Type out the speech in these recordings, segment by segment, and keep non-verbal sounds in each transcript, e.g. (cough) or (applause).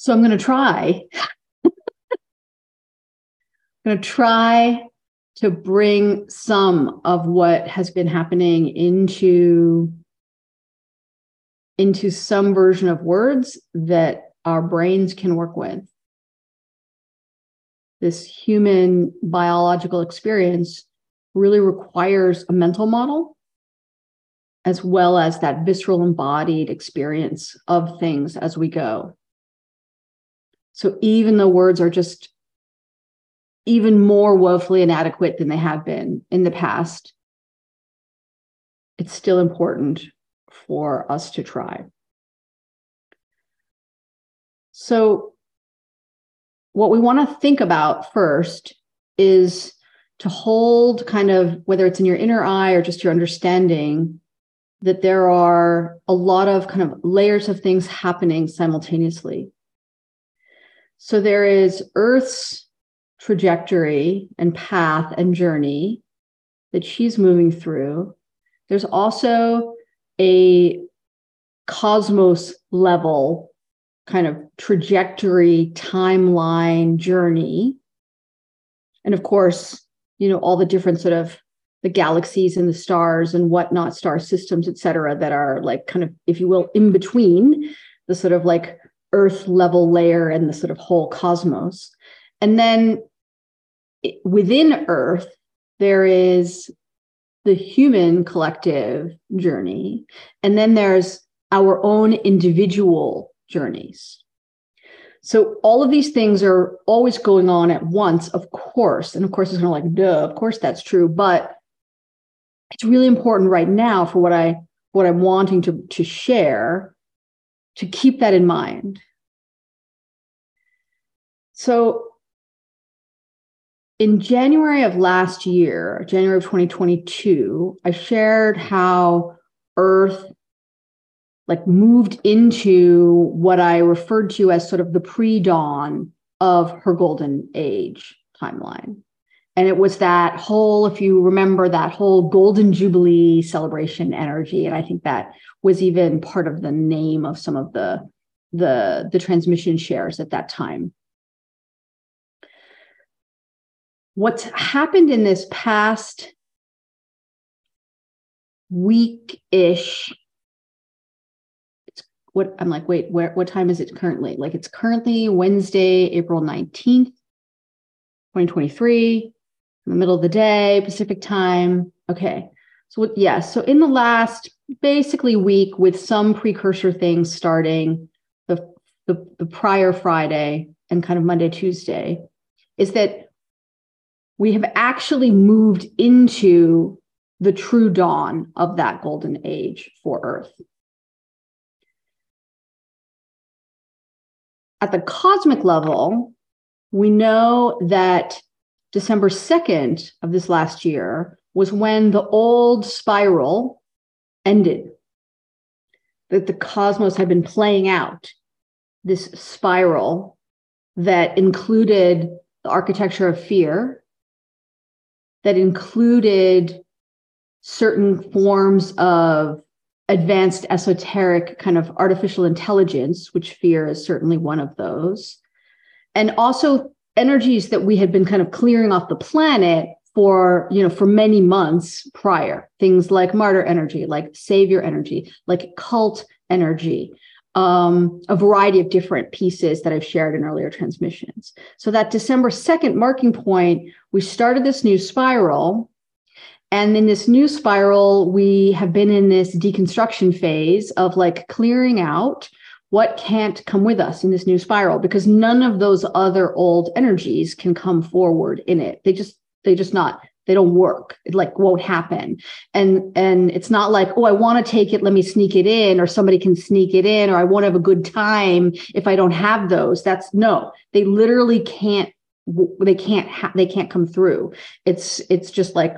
So I'm going to try. I'm going to try to bring some of what has been happening into into some version of words that our brains can work with this human biological experience really requires a mental model as well as that visceral embodied experience of things as we go. So even though words are just even more woefully inadequate than they have been in the past, it's still important for us to try. So, what we want to think about first is to hold kind of whether it's in your inner eye or just your understanding that there are a lot of kind of layers of things happening simultaneously. So there is Earth's trajectory and path and journey that she's moving through. There's also a cosmos level kind of trajectory, timeline, journey. And of course, you know, all the different sort of the galaxies and the stars and whatnot, star systems, et cetera, that are like kind of, if you will, in between the sort of like Earth level layer and the sort of whole cosmos. And then within Earth, there is the human collective journey. And then there's our own individual journeys. So all of these things are always going on at once, of course. And of course, it's kind of like, duh, of course that's true. But it's really important right now for what I what I'm wanting to, to share to keep that in mind. So in January of last year, January of 2022, I shared how Earth like moved into what I referred to as sort of the pre-dawn of her golden age timeline. And it was that whole, if you remember, that whole golden jubilee celebration energy. And I think that was even part of the name of some of the the, the transmission shares at that time. what's happened in this past week ish what i'm like wait where what time is it currently like it's currently wednesday april 19th 2023 the middle of the day pacific time okay so yes yeah, so in the last basically week with some precursor things starting the, the the prior friday and kind of monday tuesday is that we have actually moved into the true dawn of that golden age for Earth. At the cosmic level, we know that December 2nd of this last year was when the old spiral ended, that the cosmos had been playing out this spiral that included the architecture of fear that included certain forms of advanced esoteric kind of artificial intelligence, which fear is certainly one of those, and also energies that we had been kind of clearing off the planet for you know for many months prior things like martyr energy like savior energy like cult energy um, a variety of different pieces that I've shared in earlier transmissions. So that December 2nd marking point, we started this new spiral. And in this new spiral, we have been in this deconstruction phase of like clearing out what can't come with us in this new spiral because none of those other old energies can come forward in it. They just, they just not they don't work it like won't happen. And and it's not like oh i want to take it let me sneak it in or somebody can sneak it in or i won't have a good time if i don't have those. That's no they literally can't they can't ha- they can't come through. It's it's just like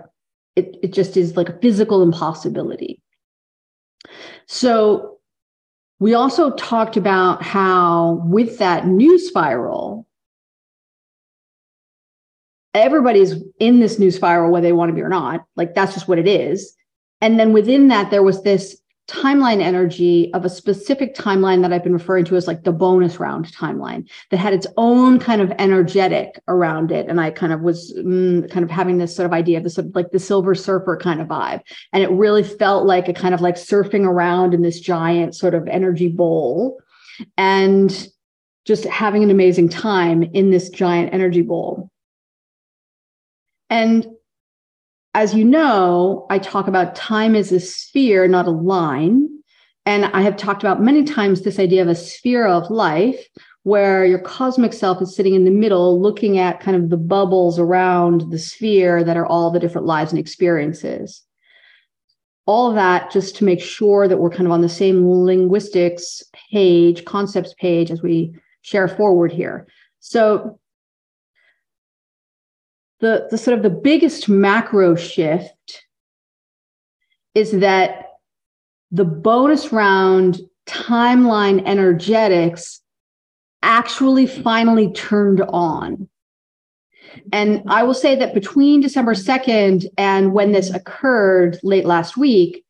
it, it just is like a physical impossibility. So we also talked about how with that new spiral everybody's in this new spiral whether they want to be or not. Like that's just what it is. And then within that there was this timeline energy of a specific timeline that I've been referring to as like the bonus round timeline that had its own kind of energetic around it. And I kind of was mm, kind of having this sort of idea of this sort of like the silver surfer kind of vibe. And it really felt like a kind of like surfing around in this giant sort of energy bowl and just having an amazing time in this giant energy bowl. And as you know, I talk about time as a sphere, not a line. And I have talked about many times this idea of a sphere of life where your cosmic self is sitting in the middle, looking at kind of the bubbles around the sphere that are all the different lives and experiences. All of that just to make sure that we're kind of on the same linguistics page, concepts page as we share forward here. So the, the sort of the biggest macro shift is that the bonus round timeline energetics actually finally turned on. And I will say that between December 2nd and when this occurred late last week,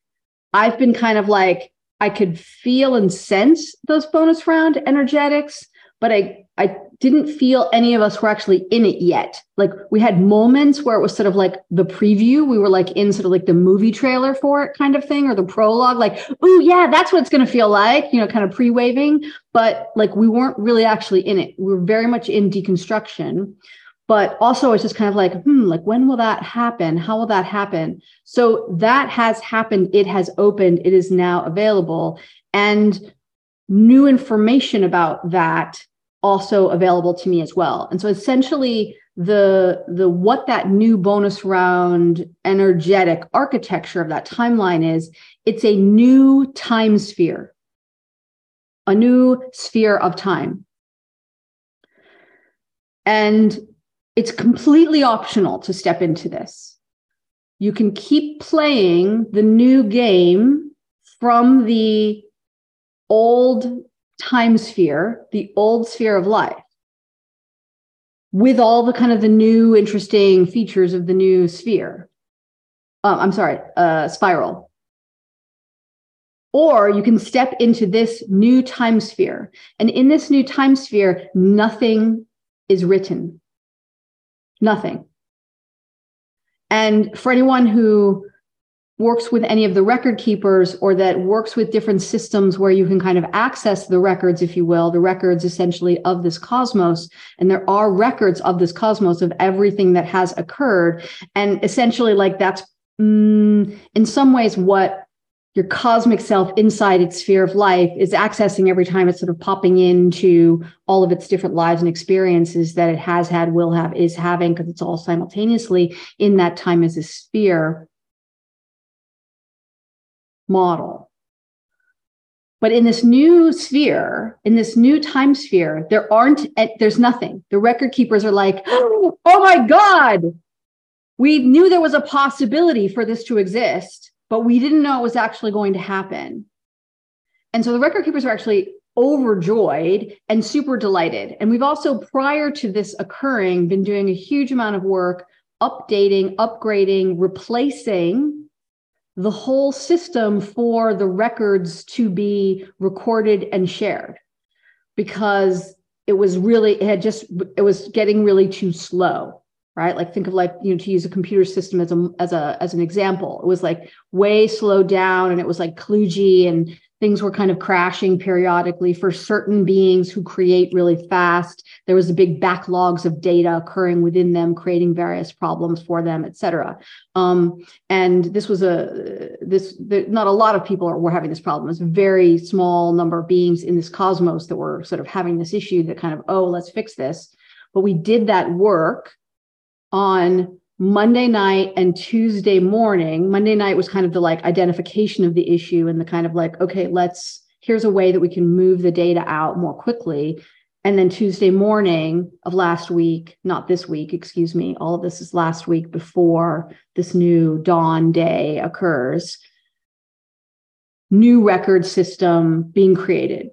I've been kind of like, I could feel and sense those bonus round energetics, but I I didn't feel any of us were actually in it yet. Like we had moments where it was sort of like the preview. We were like in sort of like the movie trailer for it kind of thing or the prologue, like, oh yeah, that's what it's gonna feel like, you know, kind of pre-waving. But like we weren't really actually in it. We were very much in deconstruction. But also it's just kind of like, hmm, like when will that happen? How will that happen? So that has happened. It has opened. It is now available. And new information about that also available to me as well. And so essentially the the what that new bonus round energetic architecture of that timeline is it's a new time sphere a new sphere of time and it's completely optional to step into this you can keep playing the new game from the old time sphere, the old sphere of life, with all the kind of the new interesting features of the new sphere. Uh, I'm sorry, uh, spiral. Or you can step into this new time sphere. And in this new time sphere, nothing is written. Nothing. And for anyone who works with any of the record keepers or that works with different systems where you can kind of access the records, if you will, the records essentially of this cosmos. And there are records of this cosmos of everything that has occurred. And essentially, like that's mm, in some ways what your cosmic self inside its sphere of life is accessing every time it's sort of popping into all of its different lives and experiences that it has had, will have, is having, because it's all simultaneously in that time as a sphere model. But in this new sphere, in this new time sphere, there aren't, eh, there's nothing. The record keepers are like, (gasps) oh my God, we knew there was a possibility for this to exist, but we didn't know it was actually going to happen. And so the record keepers are actually overjoyed and super delighted. And we've also, prior to this occurring, been doing a huge amount of work updating, upgrading, replacing the whole system for the records to be recorded and shared because it was really it had just it was getting really too slow right? Like think of like you know to use a computer system as a as a as an example it was like way slowed down and it was like kludgy and things were kind of crashing periodically for certain beings who create really fast. There was a big backlogs of data occurring within them creating various problems for them et cetera. Um, and this was a this the, not a lot of people are, were having this problem. It's a very small number of beings in this cosmos that were sort of having this issue that kind of oh let's fix this. But we did that work on Monday night and Tuesday morning. Monday night was kind of the like identification of the issue and the kind of like, okay, let's, here's a way that we can move the data out more quickly. And then Tuesday morning of last week, not this week, excuse me, all of this is last week before this new dawn day occurs. New record system being created.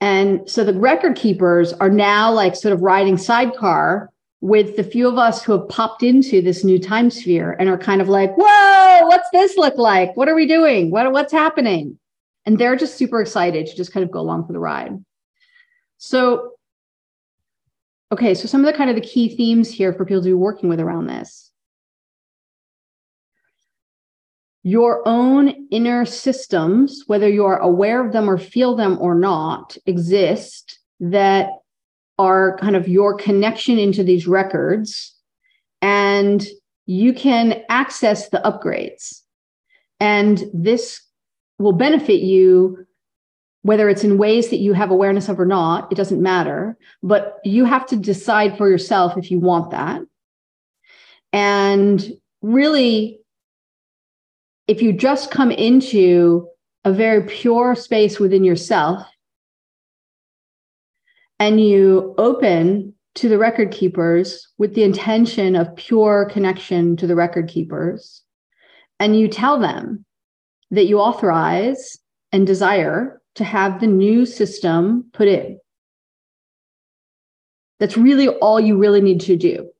And so the record keepers are now like sort of riding sidecar with the few of us who have popped into this new time sphere and are kind of like, whoa, what's this look like? What are we doing? What, what's happening? And they're just super excited to just kind of go along for the ride. So, okay, so some of the kind of the key themes here for people to be working with around this. Your own inner systems, whether you're aware of them or feel them or not, exist that are kind of your connection into these records and you can access the upgrades. And this will benefit you whether it's in ways that you have awareness of or not it doesn't matter but you have to decide for yourself if you want that. And really if you just come into a very pure space within yourself and you open to the record keepers with the intention of pure connection to the record keepers, and you tell them that you authorize and desire to have the new system put in. That's really all you really need to do.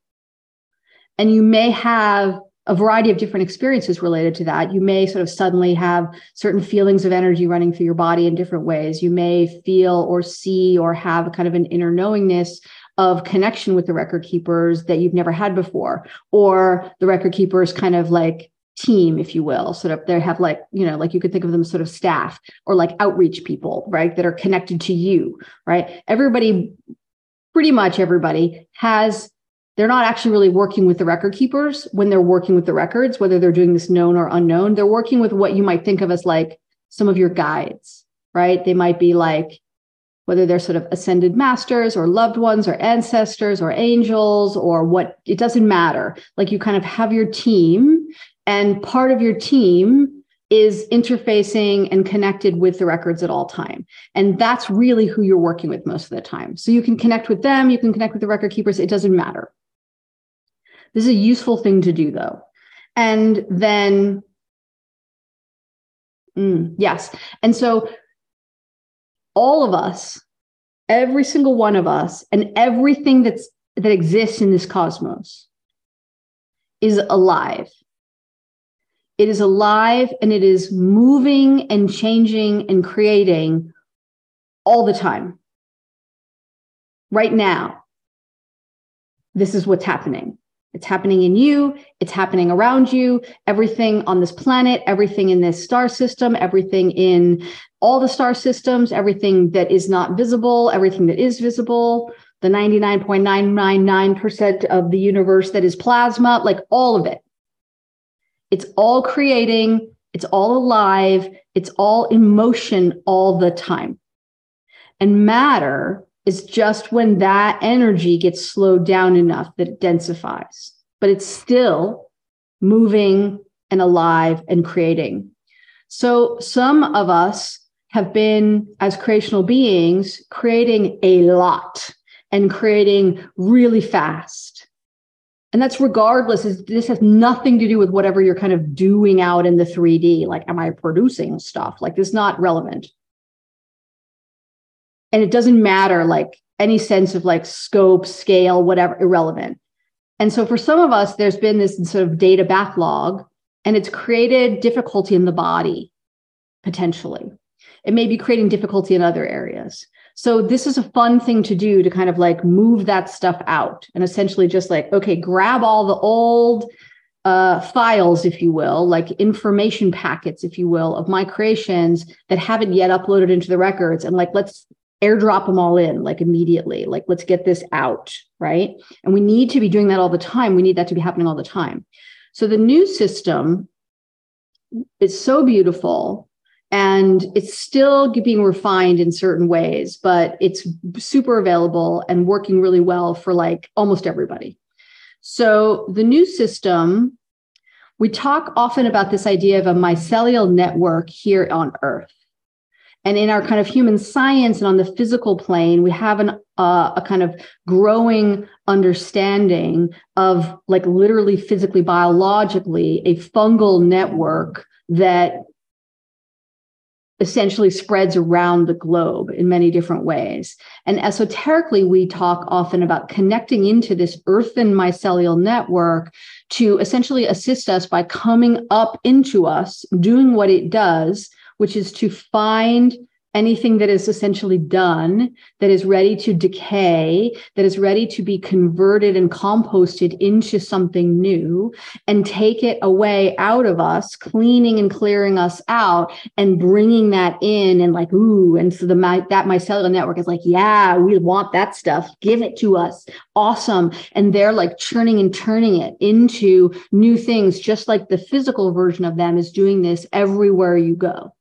And you may have a variety of different experiences related to that. You may sort of suddenly have certain feelings of energy running through your body in different ways. You may feel or see or have kind of an inner knowingness of connection with the record keepers that you've never had before, or the record keepers kind of like team, if you will, sort of they have like, you know, like you could think of them sort of staff or like outreach people, right, that are connected to you, right? Everybody, pretty much everybody has they're not actually really working with the record keepers when they're working with the records, whether they're doing this known or unknown. They're working with what you might think of as like some of your guides, right? They might be like, whether they're sort of ascended masters or loved ones or ancestors or angels or what, it doesn't matter. Like you kind of have your team, and part of your team is interfacing and connected with the records at all time and that's really who you're working with most of the time so you can connect with them you can connect with the record keepers it doesn't matter this is a useful thing to do, though. And then, mm, yes. And so, all of us, every single one of us, and everything that's that exists in this cosmos is alive. It is alive and it is moving and changing and creating all the time. Right now, this is what's happening. It's happening in you, it's happening around you, everything on this planet, everything in this star system, everything in all the star systems, everything that is not visible, everything that is visible, the 99.999% of the universe that is plasma, like all of it. It's all creating, it's all alive, it's all in motion all the time. And matter is just when that energy gets slowed down enough that it densifies, but it's still moving and alive and creating. So some of us have been, as creational beings, creating a lot and creating really fast. And that's regardless, this has nothing to do with whatever you're kind of doing out in the 3D. Like, am I producing stuff? Like, this is not relevant and it doesn't matter like any sense of like scope, scale, whatever, irrelevant. And so for some of us, there's been this sort of data backlog and it's created difficulty in the body potentially. It may be creating difficulty in other areas. So this is a fun thing to do to kind of like move that stuff out and essentially just like, okay, grab all the old uh, files, if you will, like information packets, if you will, of my creations that haven't yet uploaded into the records. And like, let's airdrop them all in like immediately like let's get this out right? And we need to be doing that all the time. We need that to be happening all the time. So the new system is so beautiful and it's still being refined in certain ways but it's super available and working really well for like almost everybody. So the new system we talk often about this idea of a mycelial network here on earth and in our kind of human science and on the physical plane, we have an, uh, a kind of growing understanding of like literally physically, biologically, a fungal network that essentially spreads around the globe in many different ways. And esoterically, we talk often about connecting into this earthen mycelial network to essentially assist us by coming up into us, doing what it does, which is to find anything that is essentially done, that is ready to decay, that is ready to be converted and composted into something new, and take it away out of us, cleaning and clearing us out, and bringing that in, and like, ooh, and so the my, that mycelial network is like, yeah, we want that stuff, give it to us, awesome, and they're like churning and turning it into new things, just like the physical version of them is doing this everywhere you go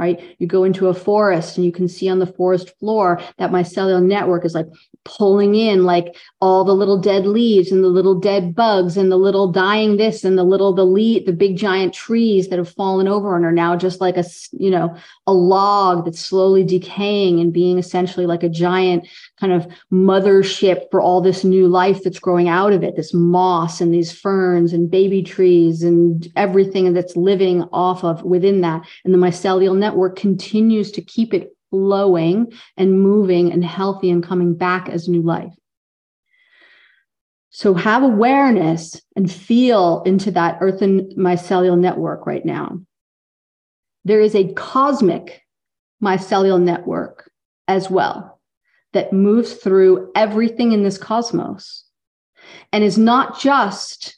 right? You go into a forest and you can see on the forest floor that mycelial network is like pulling in like all the little dead leaves and the little dead bugs and the little dying this and the little the leaf the big giant trees that have fallen over and are now just like a you know a log that's slowly decaying and being essentially like a giant kind of mothership for all this new life that's growing out of it this moss and these ferns and baby trees and everything that's living off of within that. And the mycelial network continues to keep it flowing and moving and healthy and coming back as new life. So have awareness and feel into that earth earthen mycelial network right now. There is a cosmic mycelial network as well that moves through everything in this cosmos and is not just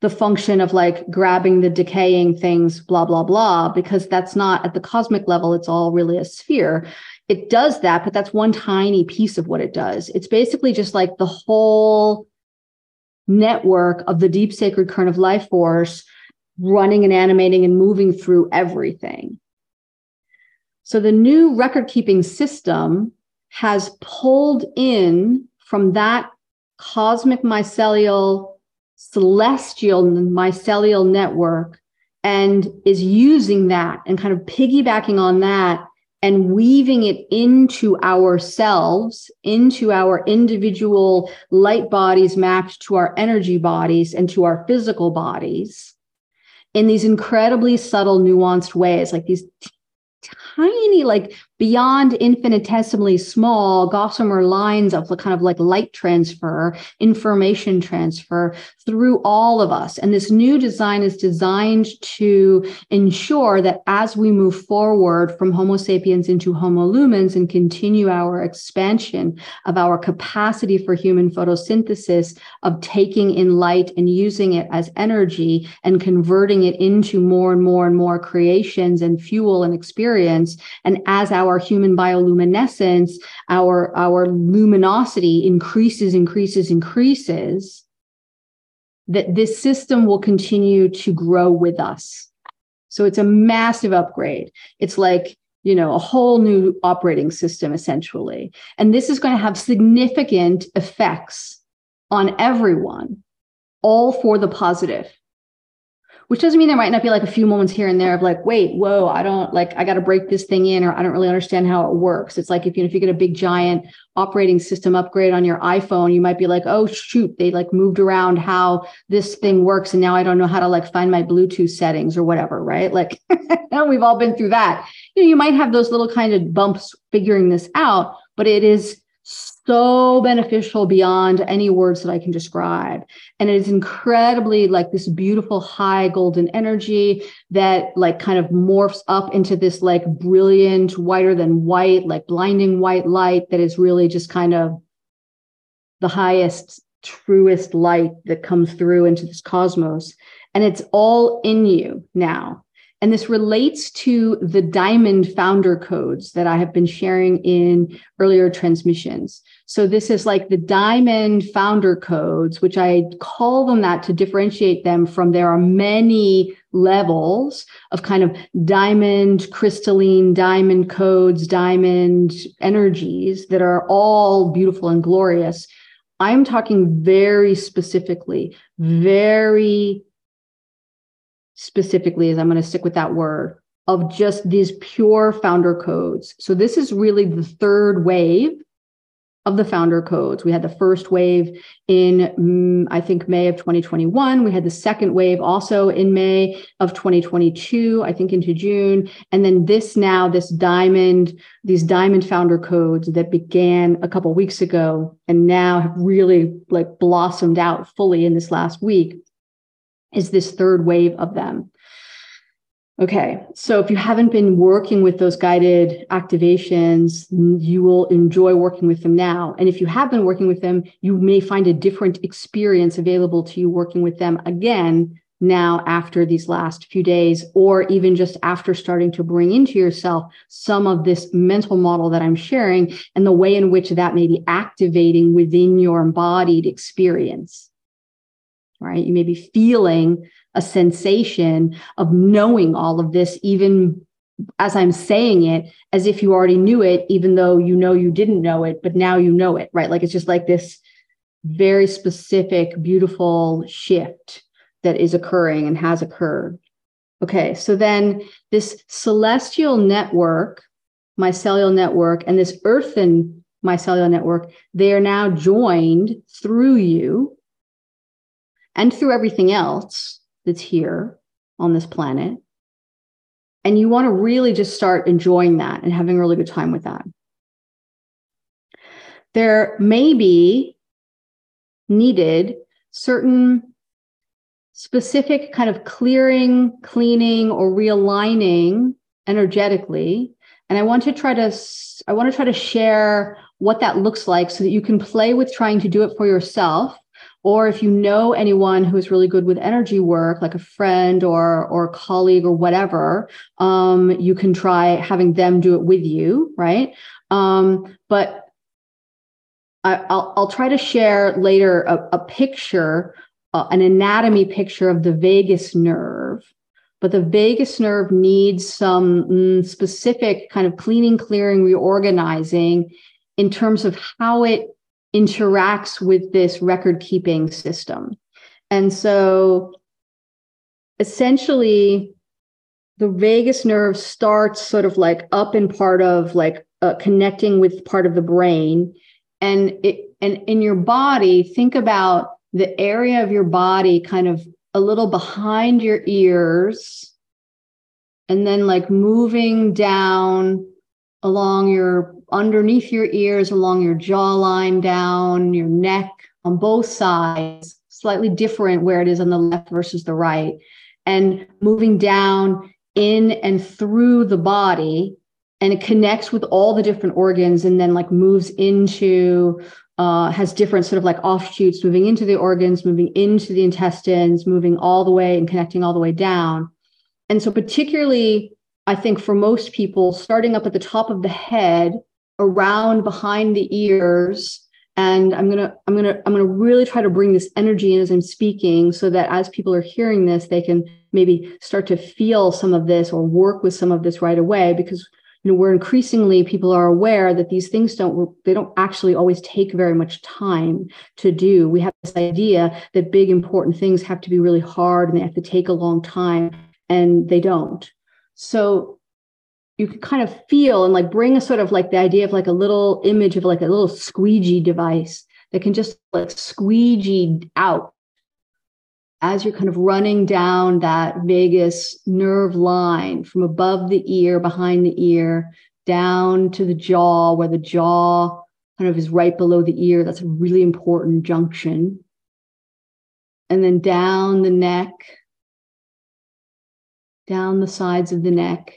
the function of like grabbing the decaying things, blah, blah, blah, because that's not at the cosmic level, it's all really a sphere. It does that, but that's one tiny piece of what it does. It's basically just like the whole network of the deep sacred current of life force running and animating and moving through everything. So the new record keeping system has pulled in from that cosmic mycelial celestial mycelial network and is using that and kind of piggybacking on that and weaving it into ourselves, into our individual light bodies mapped to our energy bodies and to our physical bodies in these incredibly subtle, nuanced ways, like these tiny, like beyond infinitesimally small gossamer lines of kind of like light transfer, information transfer through all of us. And this new design is designed to ensure that as we move forward from Homo sapiens into Homo lumens and continue our expansion of our capacity for human photosynthesis, of taking in light and using it as energy and converting it into more and more and more creations and fuel and experience. And as our our human bioluminescence, our, our luminosity increases, increases, increases, that this system will continue to grow with us. So it's a massive upgrade. It's like, you know, a whole new operating system essentially. And this is going to have significant effects on everyone, all for the positive which doesn't mean there might not be like a few moments here and there of like, wait, whoa, I don't like, I got to break this thing in, or I don't really understand how it works. It's like if you if you get a big giant operating system upgrade on your iPhone, you might be like, oh shoot, they like moved around how this thing works, and now I don't know how to like find my Bluetooth settings or whatever, right? Like, (laughs) we've all been through that. You know, you might have those little kind of bumps figuring this out, but it is so beneficial beyond any words that I can describe. And it is incredibly like this beautiful high golden energy that like kind of morphs up into this like brilliant, whiter than white, like blinding white light that is really just kind of the highest, truest light that comes through into this cosmos. And it's all in you now. And this relates to the diamond founder codes that I have been sharing in earlier transmissions. So this is like the diamond founder codes, which I call them that to differentiate them from there are many levels of kind of diamond, crystalline, diamond codes, diamond energies that are all beautiful and glorious. I'm talking very specifically, very specifically, as I'm going to stick with that word, of just these pure founder codes. So this is really the third wave of the founder codes. We had the first wave in, mm, I think, May of 2021. We had the second wave also in May of 2022, I think into June. And then this now, this diamond, these diamond founder codes that began a couple weeks ago and now have really like blossomed out fully in this last week is this third wave of them. Okay, so if you haven't been working with those guided activations, you will enjoy working with them now. And if you have been working with them, you may find a different experience available to you working with them again now after these last few days, or even just after starting to bring into yourself some of this mental model that I'm sharing and the way in which that may be activating within your embodied experience. Right? You may be feeling a sensation of knowing all of this, even as I'm saying it, as if you already knew it, even though you know you didn't know it, but now you know it, right? Like it's just like this very specific, beautiful shift that is occurring and has occurred. Okay, so then this celestial network, mycelial network, and this earthen mycelial network, they are now joined through you and through everything else that's here on this planet. And you want to really just start enjoying that and having a really good time with that. There may be needed certain specific kind of clearing, cleaning, or realigning energetically. And I want to try to I want to try to share what that looks like so that you can play with trying to do it for yourself or if you know anyone who is really good with energy work like a friend or or a colleague or whatever um, you can try having them do it with you right? Um, but I, will I'll try to share later a, a picture uh, an anatomy picture of the vagus nerve. But the vagus nerve needs some mm, specific kind of cleaning clearing reorganizing in terms of how it interacts with this record keeping system. And so essentially, the vagus nerve starts sort of like up in part of like uh, connecting with part of the brain. And it and in your body, think about the area of your body kind of a little behind your ears and then like moving down along your underneath your ears, along your jawline, down your neck, on both sides, slightly different where it is on the left versus the right, and moving down in and through the body. And it connects with all the different organs and then like moves into, uh, has different sort of like offshoots moving into the organs, moving into the intestines, moving all the way and connecting all the way down. And so, particularly I think for most people, starting up at the top of the head, around behind the ears, and I'm gonna, I'm gonna, I'm gonna really try to bring this energy in as I'm speaking, so that as people are hearing this, they can maybe start to feel some of this or work with some of this right away, because you know we're increasingly people are aware that these things don't they don't actually always take very much time to do. We have this idea that big important things have to be really hard and they have to take a long time and they don't so you can kind of feel and like bring a sort of like the idea of like a little image of like a little squeegee device that can just like squeegee out as you're kind of running down that vagus nerve line from above the ear, behind the ear, down to the jaw, where the jaw kind of is right below the ear. That's a really important junction. And then down the neck, down the sides of the neck,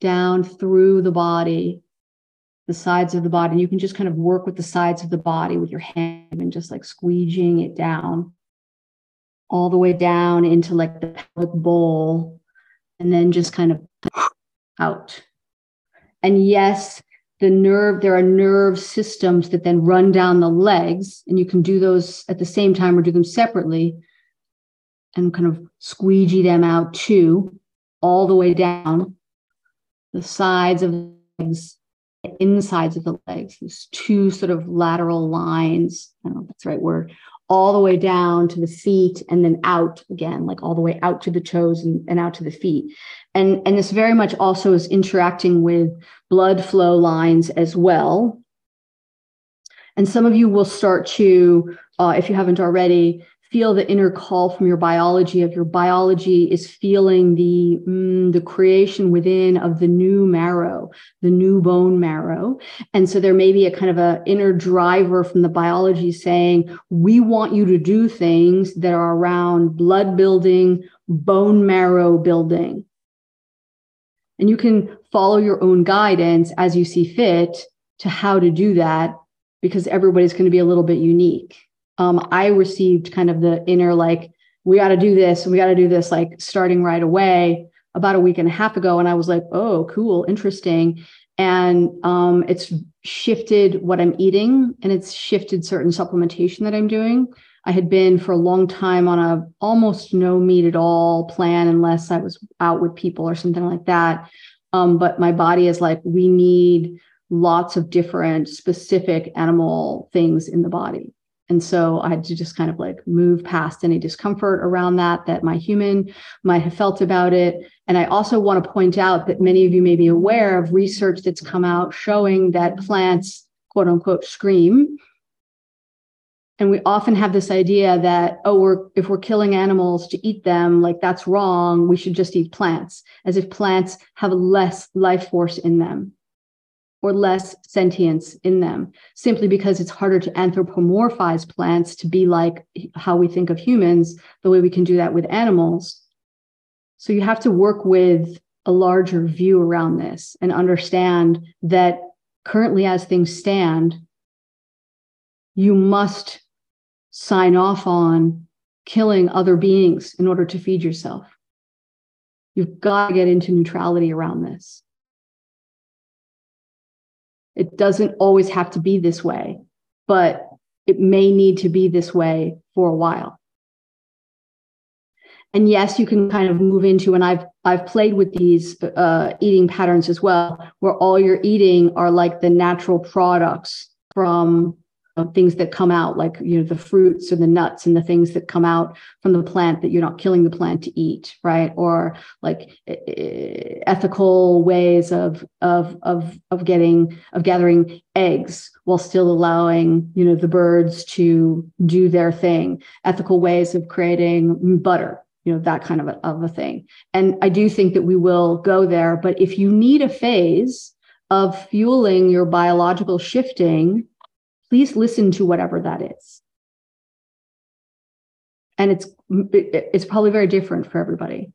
down through the body, the sides of the body. You can just kind of work with the sides of the body with your hand and just like squeegeeing it down all the way down into like the pelvic bowl and then just kind of out. And yes, the nerve, there are nerve systems that then run down the legs, and you can do those at the same time or do them separately and kind of squeegee them out too, all the way down the sides of the legs, the insides of the legs, these two sort of lateral lines. I don't know if that's the right word, all the way down to the feet and then out again, like all the way out to the toes and, and out to the feet. And, and this very much also is interacting with blood flow lines as well. And some of you will start to, uh, if you haven't already, feel the inner call from your biology of your biology is feeling the mm, the creation within of the new marrow the new bone marrow. And so there may be a kind of a inner driver from the biology saying we want you to do things that are around blood building bone marrow building. And you can follow your own guidance as you see fit to how to do that because everybody's going to be a little bit unique um, I received kind of the inner like, we got to do this and we got to do this, like starting right away about a week and a half ago. And I was like, oh, cool, interesting. And um, it's shifted what I'm eating and it's shifted certain supplementation that I'm doing. I had been for a long time on a almost no meat at all plan unless I was out with people or something like that. Um, but my body is like, we need lots of different specific animal things in the body. And so I had to just kind of like move past any discomfort around that that my human might have felt about it. And I also want to point out that many of you may be aware of research that's come out showing that plants, quote unquote, scream. And we often have this idea that, oh, we're if we're killing animals to eat them, like that's wrong. We should just eat plants, as if plants have less life force in them or less sentience in them simply because it's harder to anthropomorphize plants to be like how we think of humans the way we can do that with animals. So you have to work with a larger view around this and understand that currently as things stand you must sign off on killing other beings in order to feed yourself. You've got to get into neutrality around this it doesn't always have to be this way, but it may need to be this way for a while. And yes, you can kind of move into, and I've I've played with these uh, eating patterns as well, where all you're eating are like the natural products from things that come out like you know the fruits and the nuts and the things that come out from the plant that you're not killing the plant to eat right or like ethical ways of of of of getting of gathering eggs while still allowing you know the birds to do their thing ethical ways of creating butter you know that kind of a, of a thing and i do think that we will go there but if you need a phase of fueling your biological shifting please listen to whatever that is. And it's it's probably very different for everybody.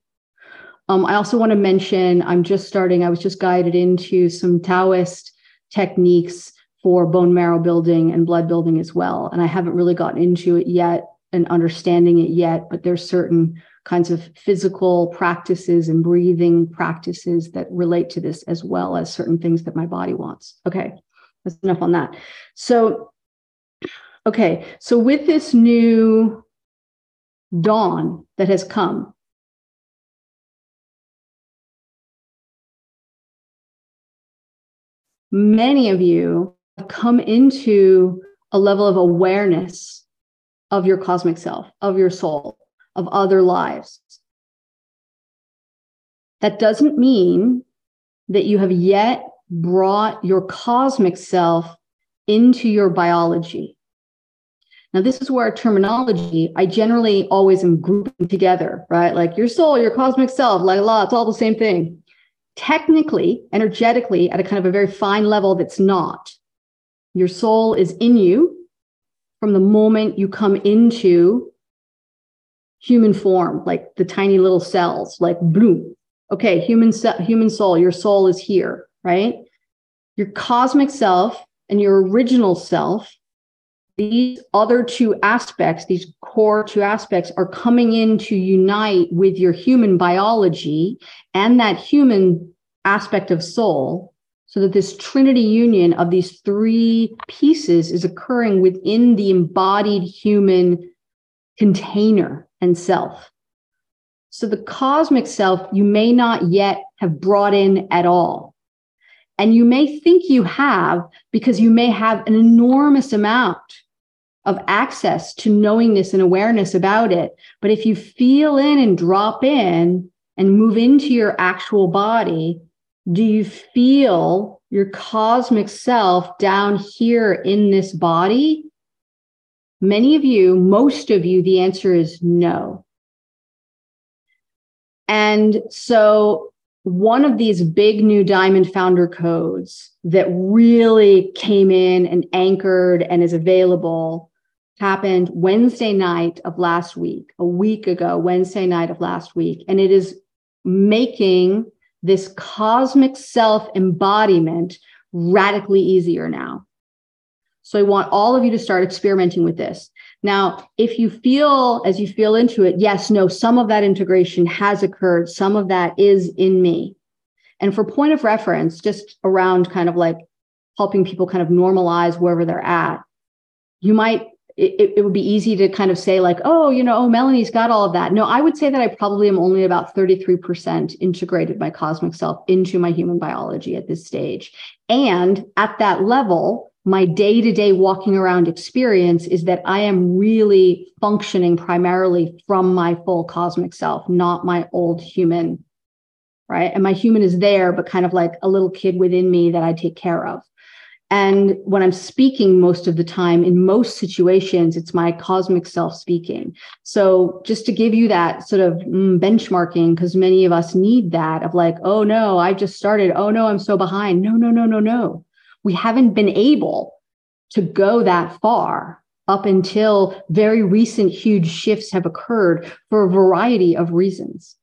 Um, I also want to mention I'm just starting. I was just guided into some Taoist techniques for bone marrow building and blood building as well. And I haven't really gotten into it yet and understanding it yet, but there's certain kinds of physical practices and breathing practices that relate to this as well as certain things that my body wants. Okay. That's enough on that. So, okay, so with this new dawn that has come, many of you have come into a level of awareness of your cosmic self, of your soul, of other lives. That doesn't mean that you have yet brought your cosmic self into your biology. Now, this is where terminology, I generally always am grouping together, right? Like your soul, your cosmic self, like la, it's all the same thing. Technically, energetically, at a kind of a very fine level, that's not. Your soul is in you from the moment you come into human form, like the tiny little cells, like bloom. Okay, human, human soul, your soul is here right? Your cosmic self and your original self, these other two aspects, these core two aspects, are coming in to unite with your human biology and that human aspect of soul so that this trinity union of these three pieces is occurring within the embodied human container and self. So the cosmic self you may not yet have brought in at all. And you may think you have because you may have an enormous amount of access to knowingness and awareness about it. But if you feel in and drop in and move into your actual body, Do you feel your cosmic self down here in this body? Many of you, most of you, the answer is no. And so, one of these big new diamond founder codes that really came in and anchored and is available happened Wednesday night of last week, a week ago, Wednesday night of last week. And it is making this cosmic self embodiment radically easier now. So I want all of you to start experimenting with this. Now, if you feel as you feel into it, yes, no, some of that integration has occurred, some of that is in me. And for point of reference, just around kind of like helping people kind of normalize wherever they're at, you might it, it would be easy to kind of say like oh you know oh melanie's got all of that. No i would say that i probably am only about 33% integrated my cosmic self into my human biology at this stage. And at that level my day-to-day walking around experience is that i am really functioning primarily from my full cosmic self not my old human right? And my human is there but kind of like a little kid within me that i take care of and when I'm speaking most of the time, in most situations, it's my cosmic self speaking. So just to give you that sort of mm, benchmarking, because many of us need that of like, oh no, I just started. Oh no, I'm so behind. No, no, no, no, no. We haven't been able to go that far up until very recent huge shifts have occurred for a variety of reasons.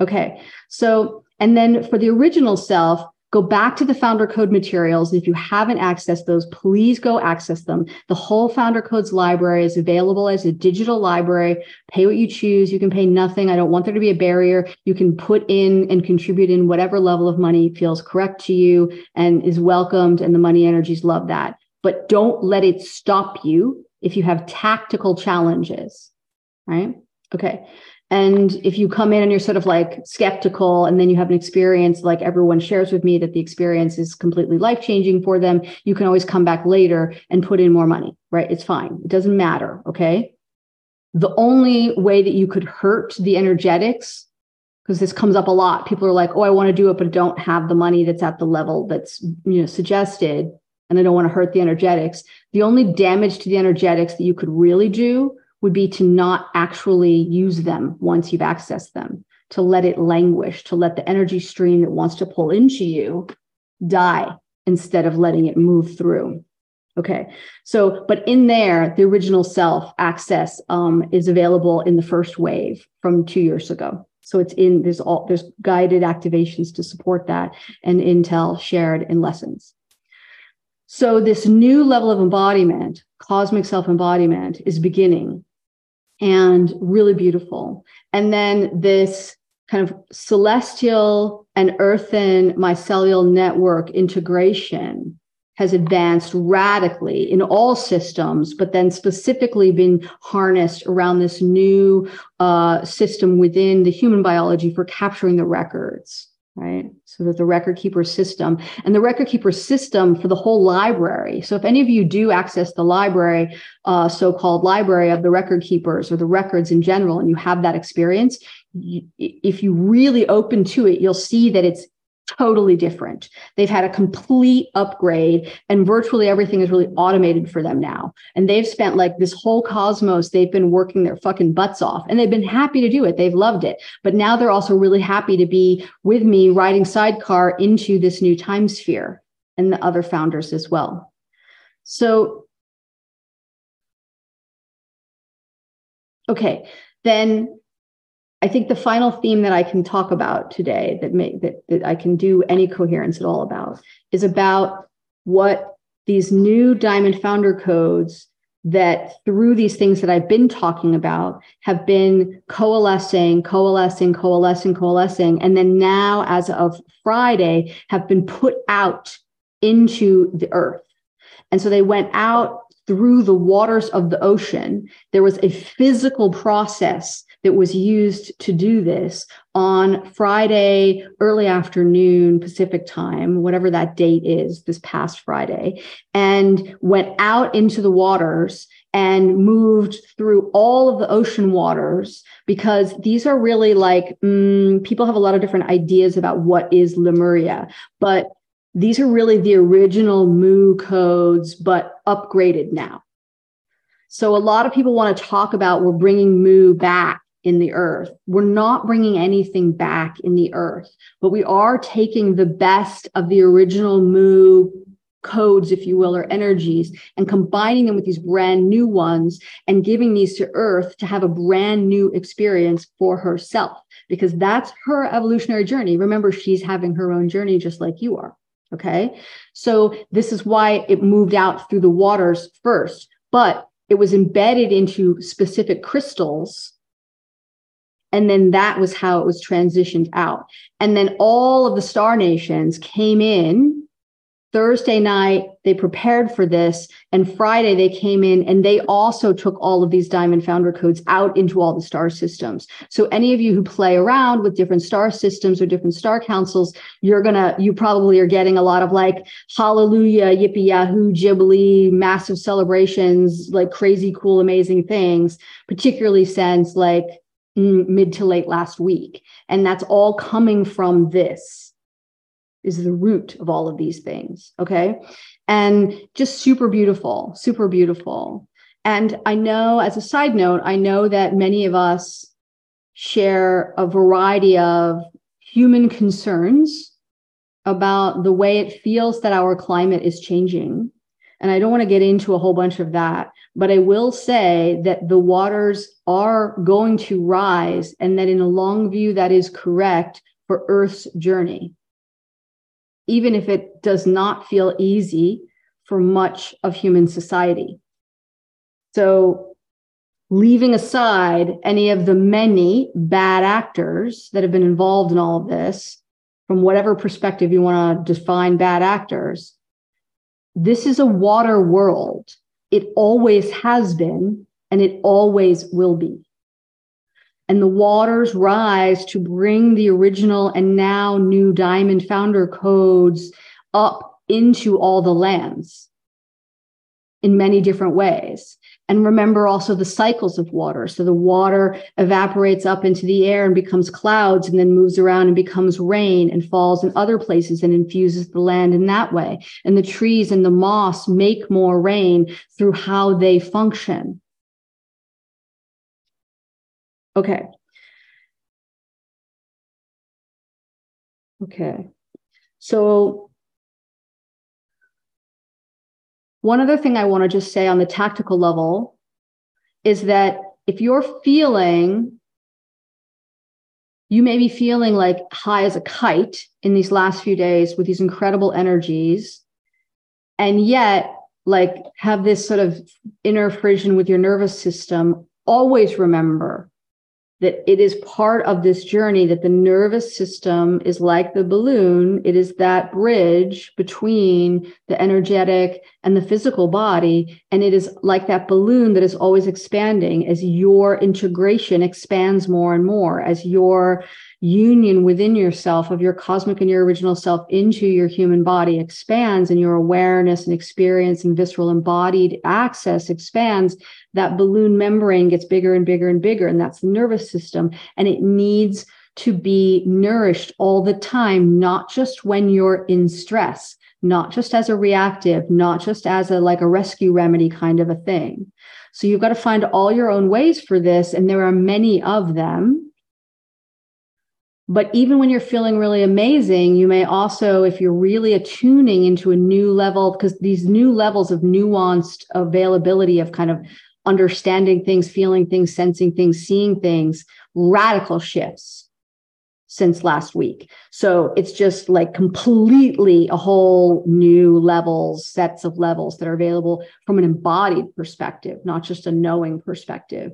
Okay. So, and then for the original self, Go back to the Founder Code materials. If you haven't accessed those, please go access them. The whole Founder Codes library is available as a digital library. Pay what you choose. You can pay nothing. I don't want there to be a barrier. You can put in and contribute in whatever level of money feels correct to you and is welcomed, and the money energies love that. But don't let it stop you if you have tactical challenges, right? Okay. And if you come in and you're sort of like skeptical, and then you have an experience like everyone shares with me that the experience is completely life changing for them, you can always come back later and put in more money, right? It's fine. It doesn't matter. Okay. The only way that you could hurt the energetics, because this comes up a lot, people are like, oh, I want to do it, but don't have the money that's at the level that's you know suggested, and I don't want to hurt the energetics. The only damage to the energetics that you could really do would be to not actually use them once you've accessed them, to let it languish, to let the energy stream that wants to pull into you die instead of letting it move through. Okay. So, but in there, the original self access um, is available in the first wave from two years ago. So it's in there's all there's guided activations to support that and intel shared in lessons. So this new level of embodiment, cosmic self embodiment, is beginning and really beautiful. And then this kind of celestial and earthen mycelial network integration has advanced radically in all systems, but then specifically been harnessed around this new uh, system within the human biology for capturing the records right? So that the record keeper system and the record keeper system for the whole library. So if any of you do access the library, uh, so-called library of the record keepers or the records in general, and you have that experience, you, if you really open to it, you'll see that it's totally different. They've had a complete upgrade and virtually everything is really automated for them now. And they've spent like this whole cosmos, they've been working their fucking butts off and they've been happy to do it. They've loved it. But now they're also really happy to be with me riding sidecar into this new time sphere and the other founders as well. So, okay, then I think the final theme that I can talk about today that may that, that I can do any coherence at all about is about what these new diamond founder codes that through these things that I've been talking about have been coalescing, coalescing, coalescing, coalescing, and then now, as of Friday, have been put out into the earth. And so they went out through the waters of the ocean. There was a physical process that was used to do this on Friday, early afternoon, Pacific time, whatever that date is, this past Friday, and went out into the waters and moved through all of the ocean waters because these are really like mm, people have a lot of different ideas about what is Lemuria, but these are really the original Mu codes, but upgraded now. So a lot of people want to talk about we're bringing Mu back in the earth. We're not bringing anything back in the earth, but we are taking the best of the original Mu codes, if you will, or energies, and combining them with these brand new ones and giving these to Earth to have a brand new experience for herself, because that's her evolutionary journey. Remember, she's having her own journey just like you are. Okay. So this is why it moved out through the waters first, but it was embedded into specific crystals. And then that was how it was transitioned out. And then all of the star nations came in Thursday night, they prepared for this. And Friday, they came in and they also took all of these diamond founder codes out into all the star systems. So, any of you who play around with different star systems or different star councils, you're going to, you probably are getting a lot of like hallelujah, yippee yahoo, jubilee, massive celebrations, like crazy, cool, amazing things, particularly since like mid to late last week. And that's all coming from this is the root of all of these things. Okay. And just super beautiful, super beautiful. And I know, as a side note, I know that many of us share a variety of human concerns about the way it feels that our climate is changing. And I don't want to get into a whole bunch of that, but I will say that the waters are going to rise, and that in a long view, that is correct for Earth's journey even if it does not feel easy for much of human society. So, leaving aside any of the many bad actors that have been involved in all of this, from whatever perspective you want to define bad actors, this is a water world. It always has been, and it always will be and the waters rise to bring the original and now new diamond founder codes up into all the lands in many different ways. And remember also the cycles of water. So the water evaporates up into the air and becomes clouds and then moves around and becomes rain and falls in other places and infuses the land in that way. And the trees and the moss make more rain through how they function. Okay. Okay. So one other thing I want to just say on the tactical level is that if you're feeling you may be feeling like high as a kite in these last few days with these incredible energies and yet like have this sort of inner frisson with your nervous system always remember that it is part of this journey that the nervous system is like the balloon. It is that bridge between the energetic and the physical body and it is like that balloon that is always expanding as your integration expands more and more as your union within yourself of your cosmic and your original self into your human body expands and your awareness and experience and visceral embodied access expands that balloon membrane gets bigger and bigger and bigger and that's the nervous system. And it needs to be nourished all the time not just when you're in stress not just as a reactive not just as a like a rescue remedy kind of a thing. So you've got to find all your own ways for this and there are many of them but even when you're feeling really amazing, you may also, if you're really attuning into a new level, because these new levels of nuanced availability of kind of understanding things, feeling things, sensing things, seeing things, radical shifts since last week. So it's just like completely a whole new levels, sets of levels that are available from an embodied perspective, not just a knowing perspective.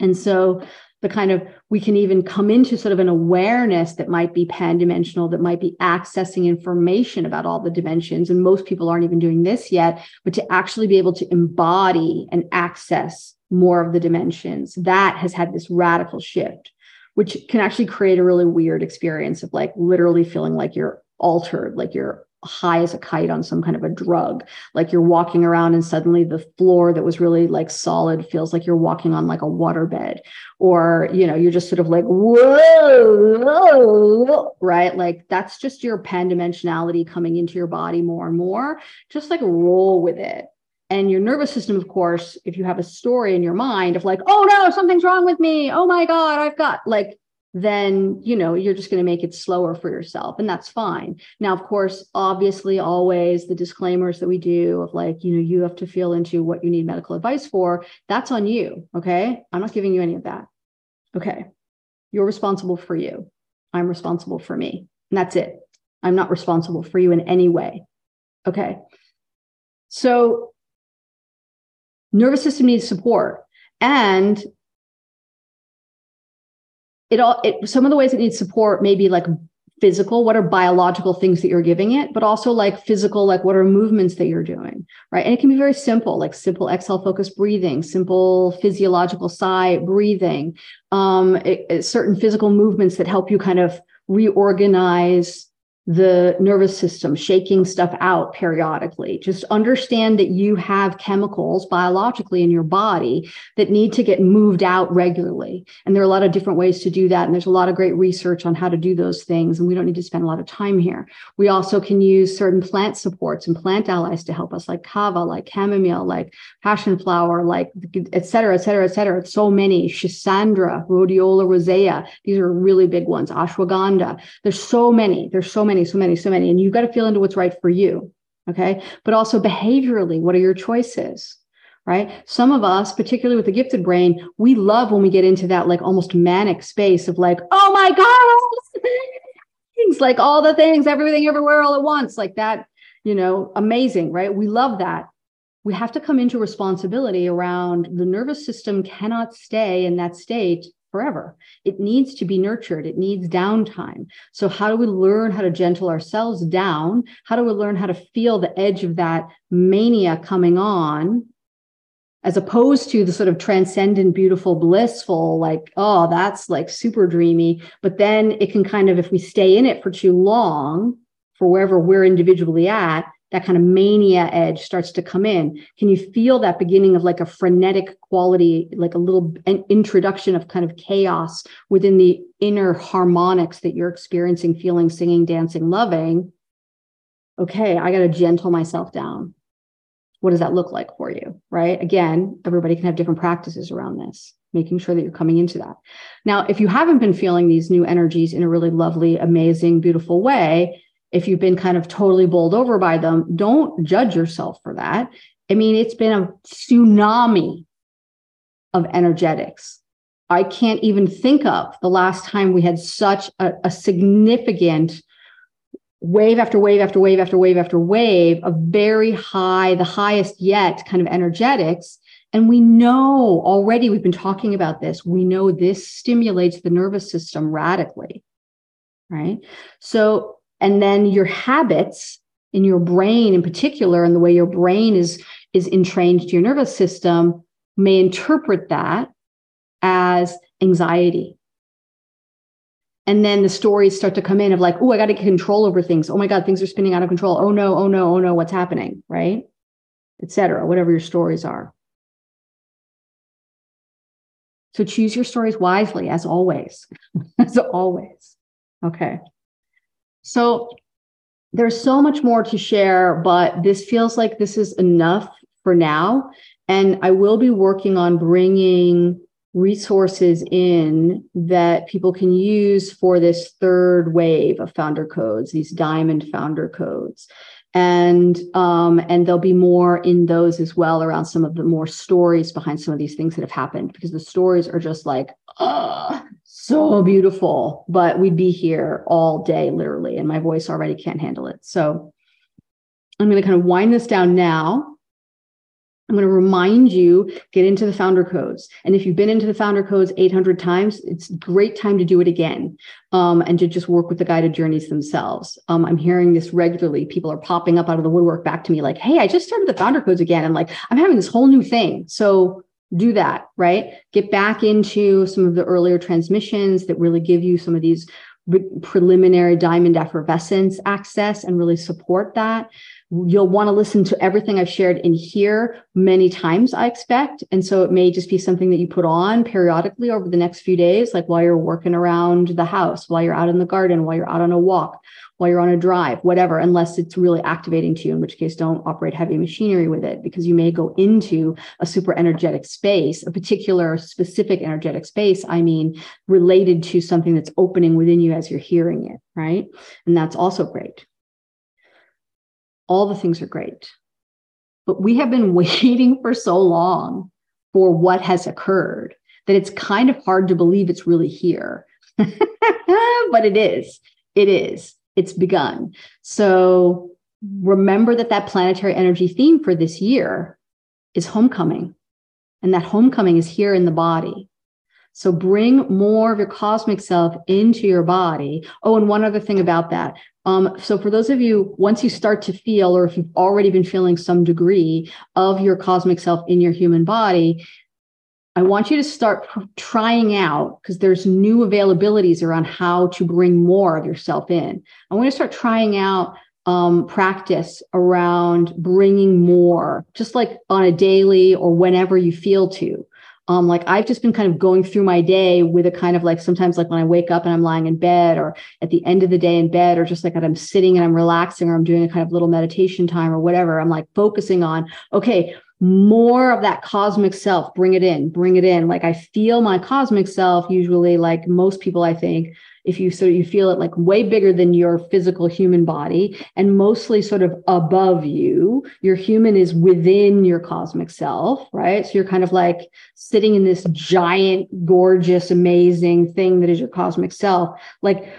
And so the kind of we can even come into sort of an awareness that might be pan-dimensional that might be accessing information about all the dimensions. And most people aren't even doing this yet but to actually be able to embody and access more of the dimensions that has had this radical shift which can actually create a really weird experience of like literally feeling like you're altered like you're high as a kite on some kind of a drug. Like you're walking around and suddenly the floor that was really like solid feels like you're walking on like a waterbed. Or, you know, you're just sort of like, whoa, whoa, right? Like that's just your pan dimensionality coming into your body more and more. Just like roll with it. And your nervous system, of course, if you have a story in your mind of like, oh no, something's wrong with me. Oh my God, I've got like then you know you're just going to make it slower for yourself and that's fine. Now of course obviously always the disclaimers that we do of like you know you have to feel into what you need medical advice for that's on you okay? I'm not giving you any of that. Okay you're responsible for you. I'm responsible for me and that's it. I'm not responsible for you in any way okay? So nervous system needs support and it all it, some of the ways it needs support maybe like physical what are biological things that you're giving it but also like physical like what are movements that you're doing right? And it can be very simple like simple exhale focused breathing simple physiological sigh breathing um it, it, certain physical movements that help you kind of reorganize the nervous system, shaking stuff out periodically. Just understand that you have chemicals biologically in your body that need to get moved out regularly. And there are a lot of different ways to do that. And there's a lot of great research on how to do those things. And we don't need to spend a lot of time here. We also can use certain plant supports and plant allies to help us, like kava, like chamomile, like passion flower, like et cetera, et cetera, et cetera. So many, Schisandra, rhodiola rosea. These are really big ones. Ashwagandha. There's so many. There's so many many, so many, so many. And you've got to feel into what's right for you. Okay. But also behaviorally, what are your choices? Right. Some of us, particularly with the gifted brain, we love when we get into that like almost manic space of like, oh my God, things like all the things, everything, everywhere, all at once, like that, you know, amazing. Right. We love that we have to come into responsibility around the nervous system cannot stay in that state forever. It needs to be nurtured, it needs downtime. So, how do we learn how to gentle ourselves down? How do we learn how to feel the edge of that mania coming on? As opposed to the sort of transcendent, beautiful, blissful, like, oh, that's like super dreamy. But then it can kind of, if we stay in it for too long, for wherever we're individually at, that kind of mania edge starts to come in can you feel that beginning of like a frenetic quality like a little an introduction of kind of chaos within the inner harmonics that you're experiencing feeling singing dancing loving? Okay i got to gentle myself down. What does that look like for you right? Again everybody can have different practices around this making sure that you're coming into that. Now if you haven't been feeling these new energies in a really lovely amazing beautiful way if you've been kind of totally bowled over by them, don't judge yourself for that. I mean, it's been a tsunami of energetics. I can't even think of the last time we had such a, a significant wave after wave after wave after wave after wave of very high, the highest yet kind of energetics. And we know already, we've been talking about this, we know this stimulates the nervous system radically. Right. So and then your habits in your brain in particular and the way your brain is is entrained to your nervous system may interpret that as anxiety. And then the stories start to come in of like oh i got to get control over things. Oh my god things are spinning out of control. Oh no oh no oh no what's happening? Right? Etc whatever your stories are. So choose your stories wisely as always. (laughs) As always. Okay so there's so much more to share, but this feels like this is enough for now. And I will be working on bringing resources in that people can use for this third wave of founder codes, these diamond founder codes. And um, and there'll be more in those as well around some of the more stories behind some of these things that have happened because the stories are just like, uh, so beautiful, but we'd be here all day, literally, and my voice already can't handle it. So I'm going to kind of wind this down now. I'm going to remind you get into the founder codes. And if you've been into the founder codes 800 times, it's a great time to do it again um, and to just work with the guided journeys themselves. Um, I'm hearing this regularly. People are popping up out of the woodwork back to me like, hey, I just started the founder codes again. And like, I'm having this whole new thing. So do that, right? Get back into some of the earlier transmissions that really give you some of these preliminary diamond effervescence access and really support that. You'll want to listen to everything I've shared in here many times, I expect. And so it may just be something that you put on periodically over the next few days, like while you're working around the house, while you're out in the garden, while you're out on a walk, while you're on a drive, whatever, unless it's really activating to you, in which case don't operate heavy machinery with it because you may go into a super energetic space, a particular specific energetic space, I mean, related to something that's opening within you as you're hearing it, right? And that's also great. All the things are great. But we have been (laughs) waiting for so long for what has occurred that it's kind of hard to believe it's really here. (laughs) but it is. It is it's begun. So remember that that planetary energy theme for this year is homecoming. And that homecoming is here in the body. So bring more of your cosmic self into your body. Oh, and one other thing about that. Um, so for those of you, once you start to feel, or if you've already been feeling some degree of your cosmic self in your human body, I want you to start trying out because there's new availabilities around how to bring more of yourself in. I want to start trying out um, practice around bringing more, just like on a daily or whenever you feel to. Um, like I've just been kind of going through my day with a kind of like sometimes like when I wake up and I'm lying in bed or at the end of the day in bed or just like I'm sitting and I'm relaxing or I'm doing a kind of little meditation time or whatever, I'm like focusing on, okay, more of that cosmic self bring it in bring it in. Like i feel my cosmic self usually like most people i think if you sort of you feel it like way bigger than your physical human body and mostly sort of above you your human is within your cosmic self right? So you're kind of like sitting in this giant gorgeous amazing thing that is your cosmic self. Like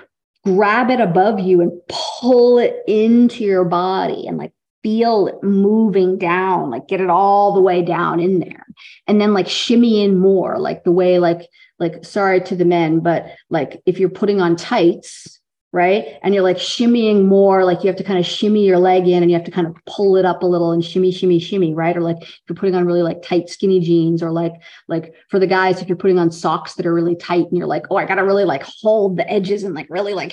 grab it above you and pull it into your body and like feel it moving down, like get it all the way down in there. And then like shimmy in more, like the way like like sorry to the men, but like if you're putting on tights, right? And you're like shimmying more, like you have to kind of shimmy your leg in and you have to kind of pull it up a little and shimmy, shimmy, shimmy, right? Or like if you're putting on really like tight skinny jeans, or like like for the guys, if you're putting on socks that are really tight and you're like, oh, I gotta really like hold the edges and like really like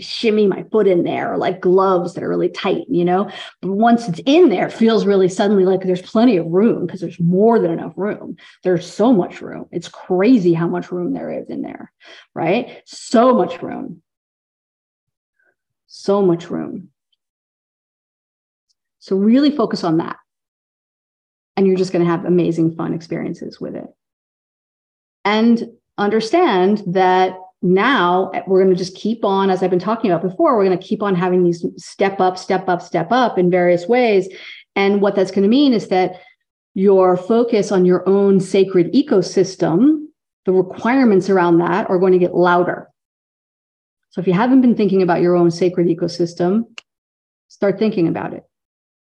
shimmy my foot in there, or like gloves that are really tight, you know. But once it's in there, it feels really suddenly like there's plenty of room because there's more than enough room. There's so much room. It's crazy how much room there is in there, right? So much room so much room. So really focus on that. And you're just going to have amazing fun experiences with it. And understand that now eh, we're going to just keep on, as I've been talking about before, we're going to keep on having these step up, step up, step up in various ways. And what that's going to mean is that your focus on your own sacred ecosystem, the requirements around that are going to get louder. So if you haven't been thinking about your own sacred ecosystem, start thinking about it.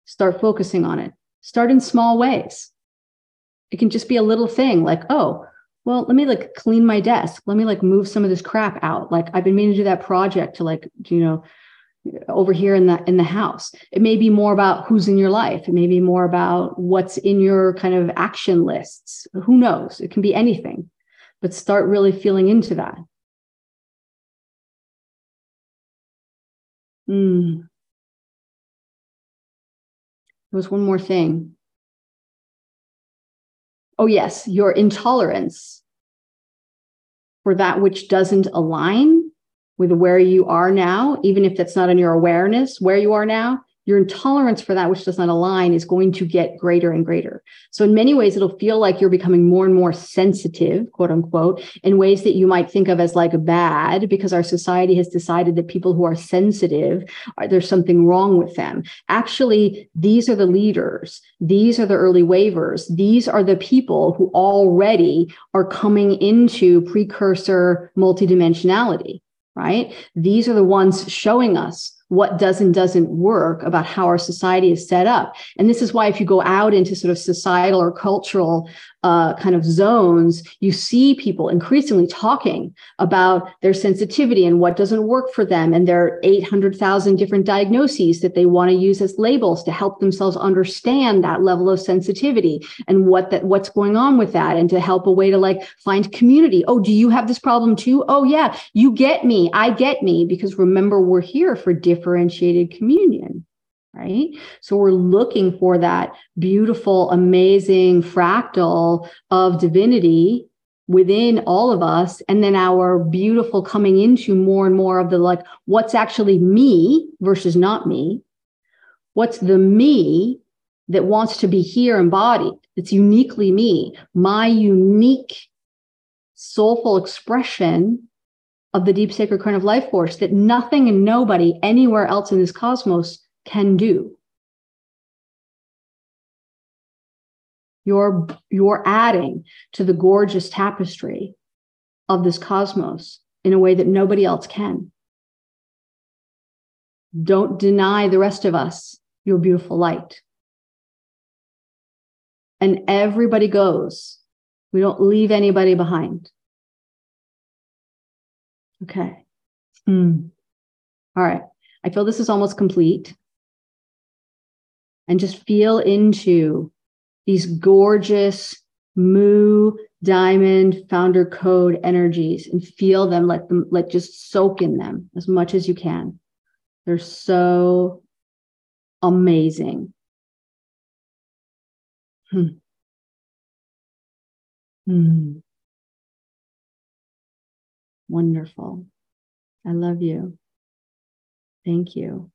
Start focusing on it. Start in small ways. It can just be a little thing like, oh, well, let me like clean my desk. Let me like move some of this crap out. Like I've been meaning to do that project to like, you know, over here in the in the house. It may be more about who's in your life. It may be more about what's in your kind of action lists. Who knows? It can be anything. But start really feeling into that. Mm. There was one more thing. Oh, yes, your intolerance for that which doesn't align with where you are now, even if that's not in your awareness, where you are now, your intolerance for that which does not align is going to get greater and greater. So, in many ways, it'll feel like you're becoming more and more sensitive, quote unquote, in ways that you might think of as like bad, because our society has decided that people who are sensitive, are, there's something wrong with them. Actually, these are the leaders, these are the early wavers, these are the people who already are coming into precursor multidimensionality, right? These are the ones showing us what does and doesn't work about how our society is set up. And this is why, if you go out into sort of societal or cultural uh, kind of zones, you see people increasingly talking about their sensitivity and what doesn't work for them, and their 800,000 different diagnoses that they want to use as labels to help themselves understand that level of sensitivity and what that what's going on with that, and to help a way to like find community. Oh, do you have this problem too? Oh, yeah, you get me. I get me because remember, we're here for differentiated communion right? So we're looking for that beautiful, amazing fractal of divinity within all of us. And then our beautiful coming into more and more of the like, what's actually me versus not me? What's the me that wants to be here embodied? It's uniquely me, my unique soulful expression of the deep sacred current of life force that nothing and nobody anywhere else in this cosmos can do. You're, you're adding to the gorgeous tapestry of this cosmos in a way that nobody else can. Don't deny the rest of us your beautiful light. And everybody goes. We don't leave anybody behind. Okay. Hmm. All right. I feel this is almost complete and just feel into these gorgeous Mu diamond founder code energies and feel them let them let just soak in them as much as you can. They're so amazing. Hmm. Hmm. wonderful. I love you. Thank you